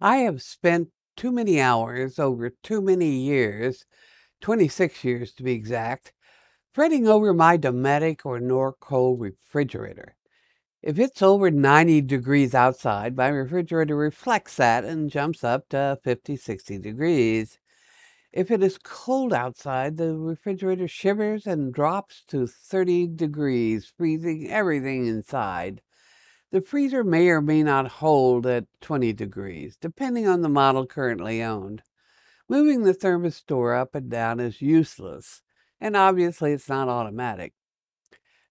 I have spent too many hours over too many years, 26 years to be exact, fretting over my Dometic or Norcold refrigerator. If it's over 90 degrees outside, my refrigerator reflects that and jumps up to 50, 60 degrees. If it is cold outside, the refrigerator shivers and drops to 30 degrees, freezing everything inside. The freezer may or may not hold at 20 degrees, depending on the model currently owned. Moving the thermistor up and down is useless, and obviously it's not automatic.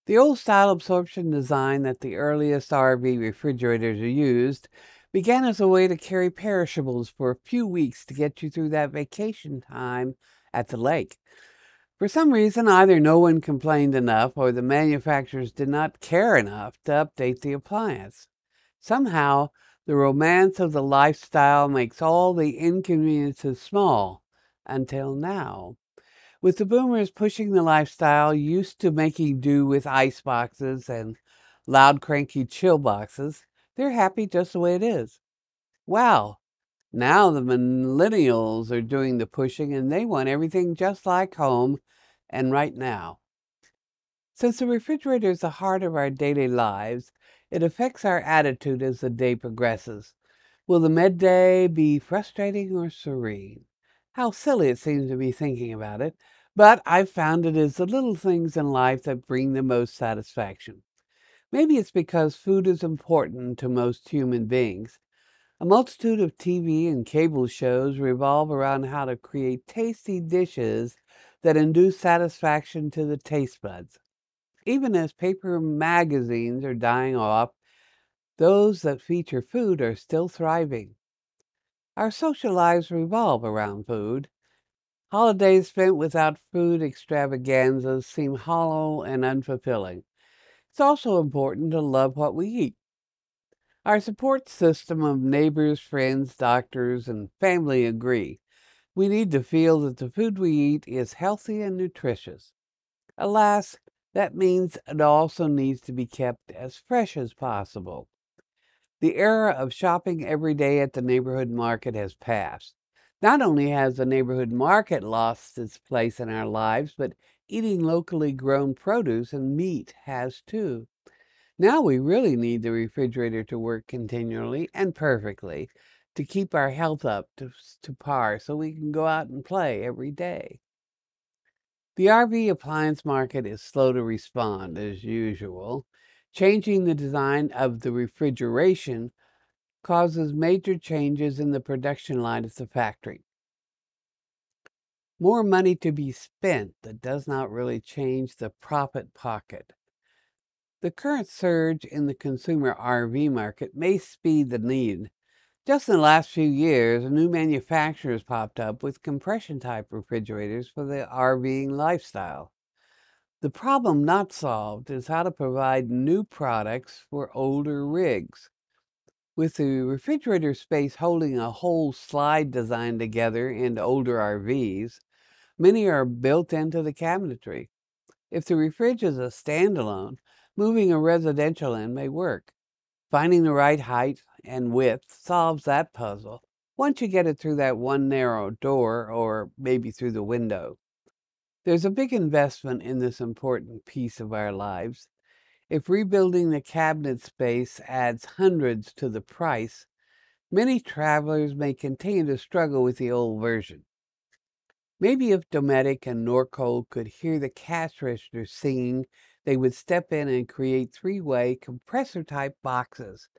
The old style absorption design that the earliest RV refrigerators used began as a way to carry perishables for a few weeks to get you through that vacation time at the lake. For some reason, either no one complained enough or the manufacturers did not care enough to update the appliance. Somehow, the romance of the lifestyle makes all the inconveniences small until now. With the boomers pushing the lifestyle, used to making do with ice boxes and loud, cranky chill boxes, they're happy just the way it is. Wow, now the millennials are doing the pushing and they want everything just like home and right now. Since the refrigerator is the heart of our daily lives, it affects our attitude as the day progresses. Will the midday be frustrating or serene? How silly it seems to be thinking about it, but I've found it is the little things in life that bring the most satisfaction. Maybe it's because food is important to most human beings, a multitude of TV and cable shows revolve around how to create tasty dishes that induce satisfaction to the taste buds. Even as paper magazines are dying off, those that feature food are still thriving. Our social lives revolve around food. Holidays spent without food extravaganzas seem hollow and unfulfilling. It's also important to love what we eat. Our support system of neighbors, friends, doctors, and family agree. We need to feel that the food we eat is healthy and nutritious. Alas, that means it also needs to be kept as fresh as possible. The era of shopping every day at the neighborhood market has passed. Not only has the neighborhood market lost its place in our lives, but eating locally grown produce and meat has too. Now we really need the refrigerator to work continually and perfectly to keep our health up to, to par so we can go out and play every day. The RV appliance market is slow to respond as usual. Changing the design of the refrigeration causes major changes in the production line at the factory. More money to be spent that does not really change the profit pocket. The current surge in the consumer RV market may speed the need. Just in the last few years, new manufacturers popped up with compression type refrigerators for the RVing lifestyle. The problem not solved is how to provide new products for older rigs. With the refrigerator space holding a whole slide design together in older RVs, many are built into the cabinetry. If the fridge is a standalone, moving a residential in may work. Finding the right height and width solves that puzzle once you get it through that one narrow door or maybe through the window. There's a big investment in this important piece of our lives. If rebuilding the cabinet space adds hundreds to the price, many travelers may continue to struggle with the old version. Maybe if Dometic and Norcold could hear the cash register singing they would step in and create three way compressor type boxes,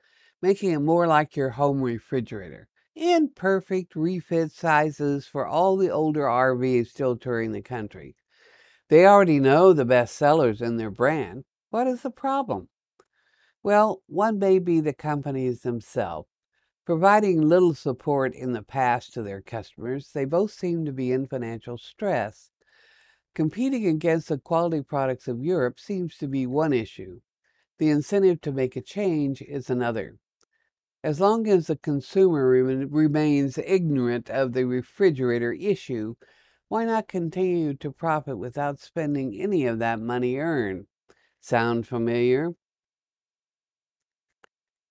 making it more like your home refrigerator. In perfect refit sizes for all the older RVs still touring the country. They already know the best sellers in their brand. What is the problem? Well, one may be the companies themselves. Providing little support in the past to their customers, they both seem to be in financial stress. Competing against the quality products of Europe seems to be one issue. The incentive to make a change is another. As long as the consumer remains ignorant of the refrigerator issue, why not continue to profit without spending any of that money earned? Sound familiar?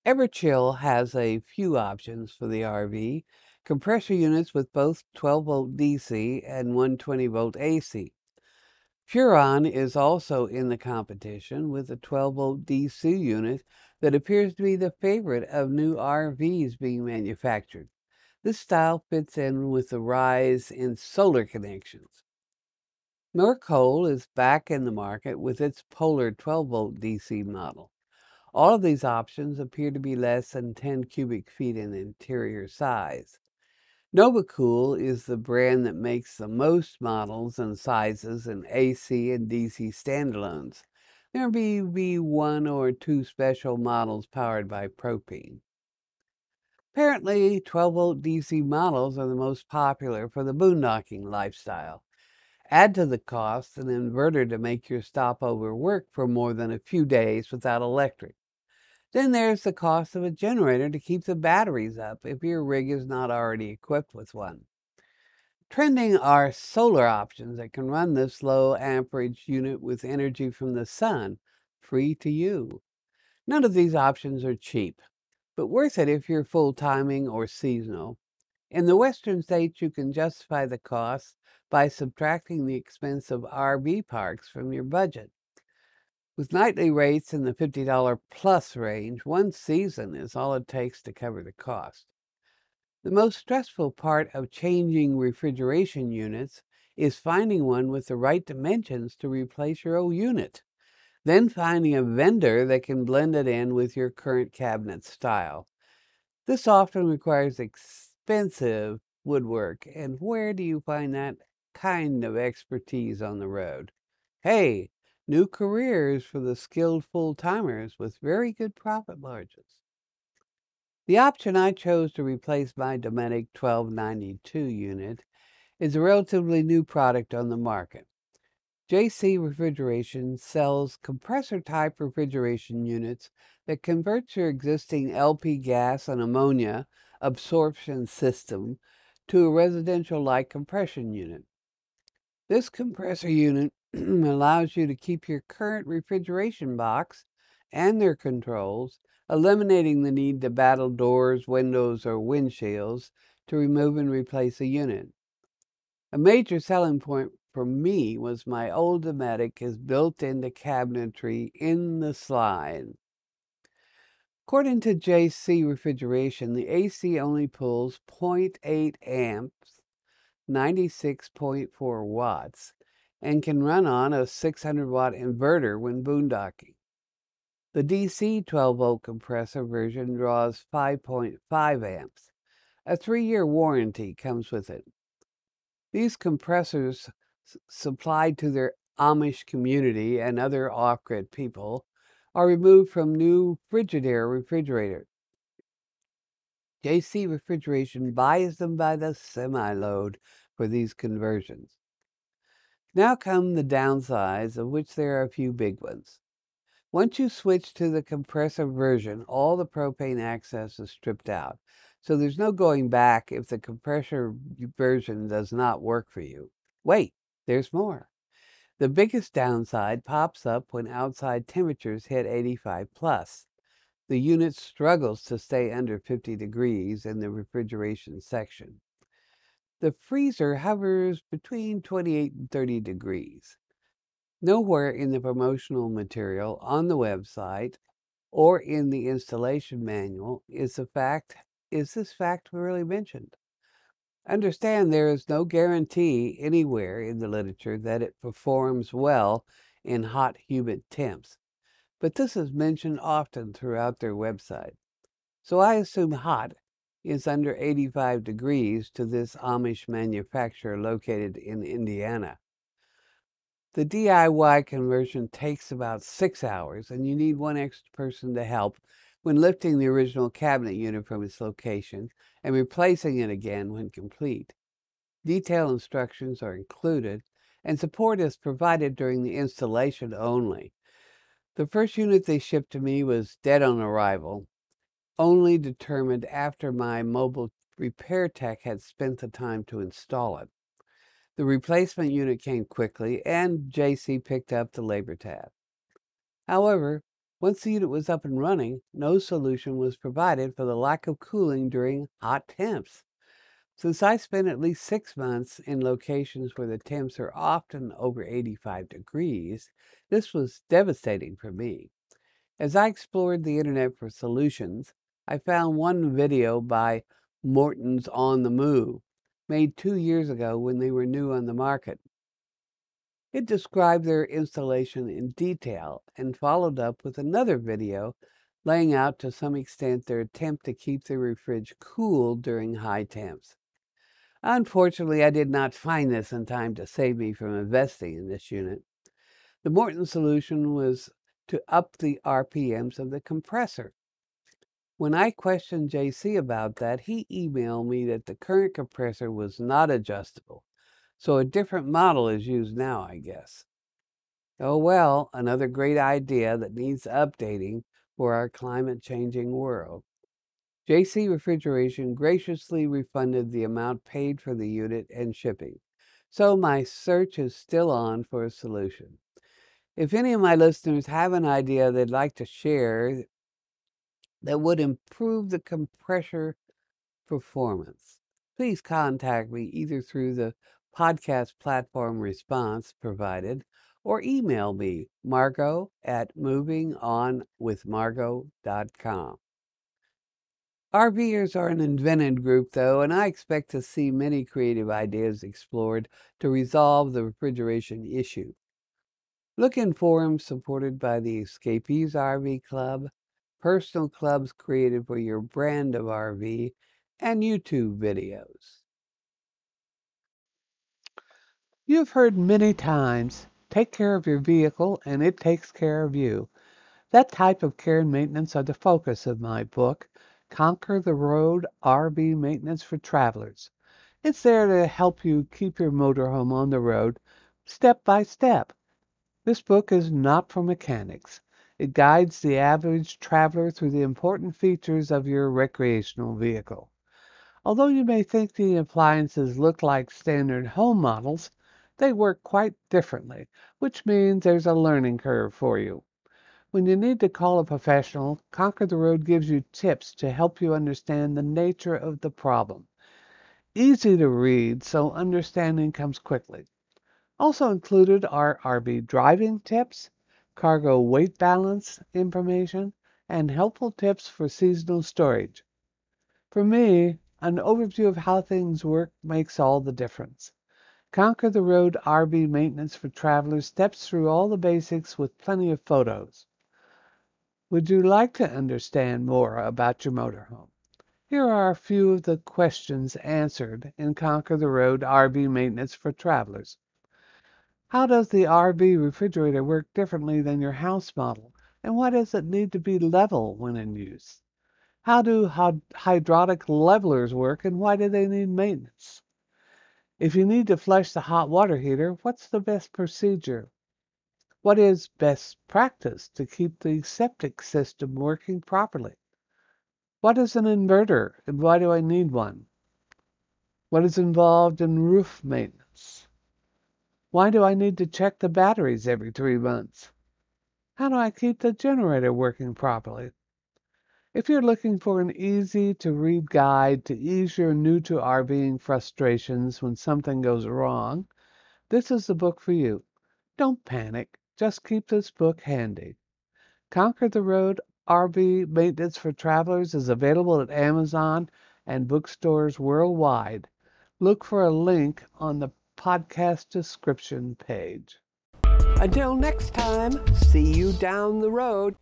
Everchill has a few options for the RV compressor units with both 12 volt DC and 120 volt AC. Furrion is also in the competition with a 12 volt DC unit that appears to be the favorite of new RVs being manufactured. This style fits in with the rise in solar connections. Norcold is back in the market with its Polar 12 volt DC model. All of these options appear to be less than 10 cubic feet in interior size. Nova Kool is the brand that makes the most models and sizes in AC and DC standalones. There may be one or two special models powered by propane. Apparently, 12 volt DC models are the most popular for the boondocking lifestyle. Add to the cost an inverter to make your stopover work for more than a few days without electric. Then there's the cost of a generator to keep the batteries up if your rig is not already equipped with one. Trending are solar options that can run this low amperage unit with energy from the sun, free to you. None of these options are cheap, but worth it if you're full timing or seasonal. In the western states, you can justify the cost by subtracting the expense of RV parks from your budget. With nightly rates in the $50 plus range, one season is all it takes to cover the cost. The most stressful part of changing refrigeration units is finding one with the right dimensions to replace your old unit. Then finding a vendor that can blend it in with your current cabinet style. This often requires expensive woodwork, and where do you find that kind of expertise on the road? Hey, new careers for the skilled full timers with very good profit margins. The option I chose to replace my Dometic 1292 unit is a relatively new product on the market. JC Refrigeration sells compressor type refrigeration units that converts your existing LP gas and ammonia absorption system to a residential like compression unit. This compressor unit allows you to keep your current refrigeration box and their controls, eliminating the need to battle doors, windows, or windshields to remove and replace a unit. A major selling point for me was my old Dometic is built into cabinetry in the slide. According to JC Refrigeration, the AC only pulls 0.8 amps, 96.4 watts, and can run on a 600 watt inverter when boondocking. The DC 12 volt compressor version draws 5.5 amps. A three year warranty comes with it. These compressors supplied to their Amish community and other off grid people are removed from new Frigidaire refrigerators. JC Refrigeration buys them by the semi load for these conversions. Now come the downsides, of which there are a few big ones. Once you switch to the compressor version, all the propane access is stripped out. So there's no going back if the compressor version does not work for you. Wait, there's more. The biggest downside pops up when outside temperatures hit 85 plus. The unit struggles to stay under 50 degrees in the refrigeration section. The freezer hovers between 28 and 30 degrees. Nowhere in the promotional material on the website or in the installation manual is the fact is this fact really mentioned. Understand there is no guarantee anywhere in the literature that it performs well in hot, humid temps, but this is mentioned often throughout their website. So I assume hot is under 85 degrees to this Amish manufacturer located in Indiana. The DIY conversion takes about six hours, and you need one extra person to help when lifting the original cabinet unit from its location and replacing it again when complete. Detailed instructions are included, and support is provided during the installation only. The first unit they shipped to me was dead on arrival, only determined after my mobile repair tech had spent the time to install it. The replacement unit came quickly, and JC picked up the labor tab. However, once the unit was up and running, no solution was provided for the lack of cooling during hot temps. Since I spent at least six months in locations where the temps are often over 85 degrees, this was devastating for me. As I explored the internet for solutions, I found one video by Morton's On the Move, made two years ago when they were new on the market. It described their installation in detail and followed up with another video laying out to some extent their attempt to keep the fridge cool during high temps. Unfortunately, I did not find this in time to save me from investing in this unit. The Morton solution was to up the RPMs of the compressor. When I questioned JC about that, he emailed me that the current compressor was not adjustable, so a different model is used now, I guess. Oh well, another great idea that needs updating for our climate changing world. JC Refrigeration graciously refunded the amount paid for the unit and shipping, so my search is still on for a solution. If any of my listeners have an idea they'd like to share that would improve the compressor performance, please contact me either through the podcast platform response provided or email me, margot at movingonwithmargot.com. RVers are an invented group, though, and I expect to see many creative ideas explored to resolve the refrigeration issue. Look in forums supported by the Escapees RV Club, personal clubs created for your brand of RV, and YouTube videos. You've heard many times take care of your vehicle and it takes care of you. That type of care and maintenance are the focus of my book, Conquer the Road RV Maintenance for Travelers. It's there to help you keep your motorhome on the road step by step. This book is not for mechanics. It guides the average traveler through the important features of your recreational vehicle. Although you may think the appliances look like standard home models, they work quite differently, which means there's a learning curve for you. When you need to call a professional, Conquer the Road gives you tips to help you understand the nature of the problem. Easy to read, so understanding comes quickly. Also included are RV driving tips, cargo weight balance information, and helpful tips for seasonal storage. For me, an overview of how things work makes all the difference. Conquer the Road RV Maintenance for Travelers steps through all the basics with plenty of photos. Would you like to understand more about your motorhome? Here are a few of the questions answered in Conquer the Road RV Maintenance for Travelers. How does the RV refrigerator work differently than your house model? And why does it need to be level when in use? How do hydraulic levelers work and why do they need maintenance? If you need to flush the hot water heater, what's the best procedure? What is best practice to keep the septic system working properly? What is an inverter and why do I need one? What is involved in roof maintenance? Why do I need to check the batteries every three months? How do I keep the generator working properly? If you're looking for an easy to read guide to ease your new to RVing frustrations when something goes wrong, this is the book for you. Don't panic. Just keep this book handy. Conquer the Road RV Maintenance for Travelers is available at Amazon and bookstores worldwide. Look for a link on the podcast description page. Until next time, see you down the road.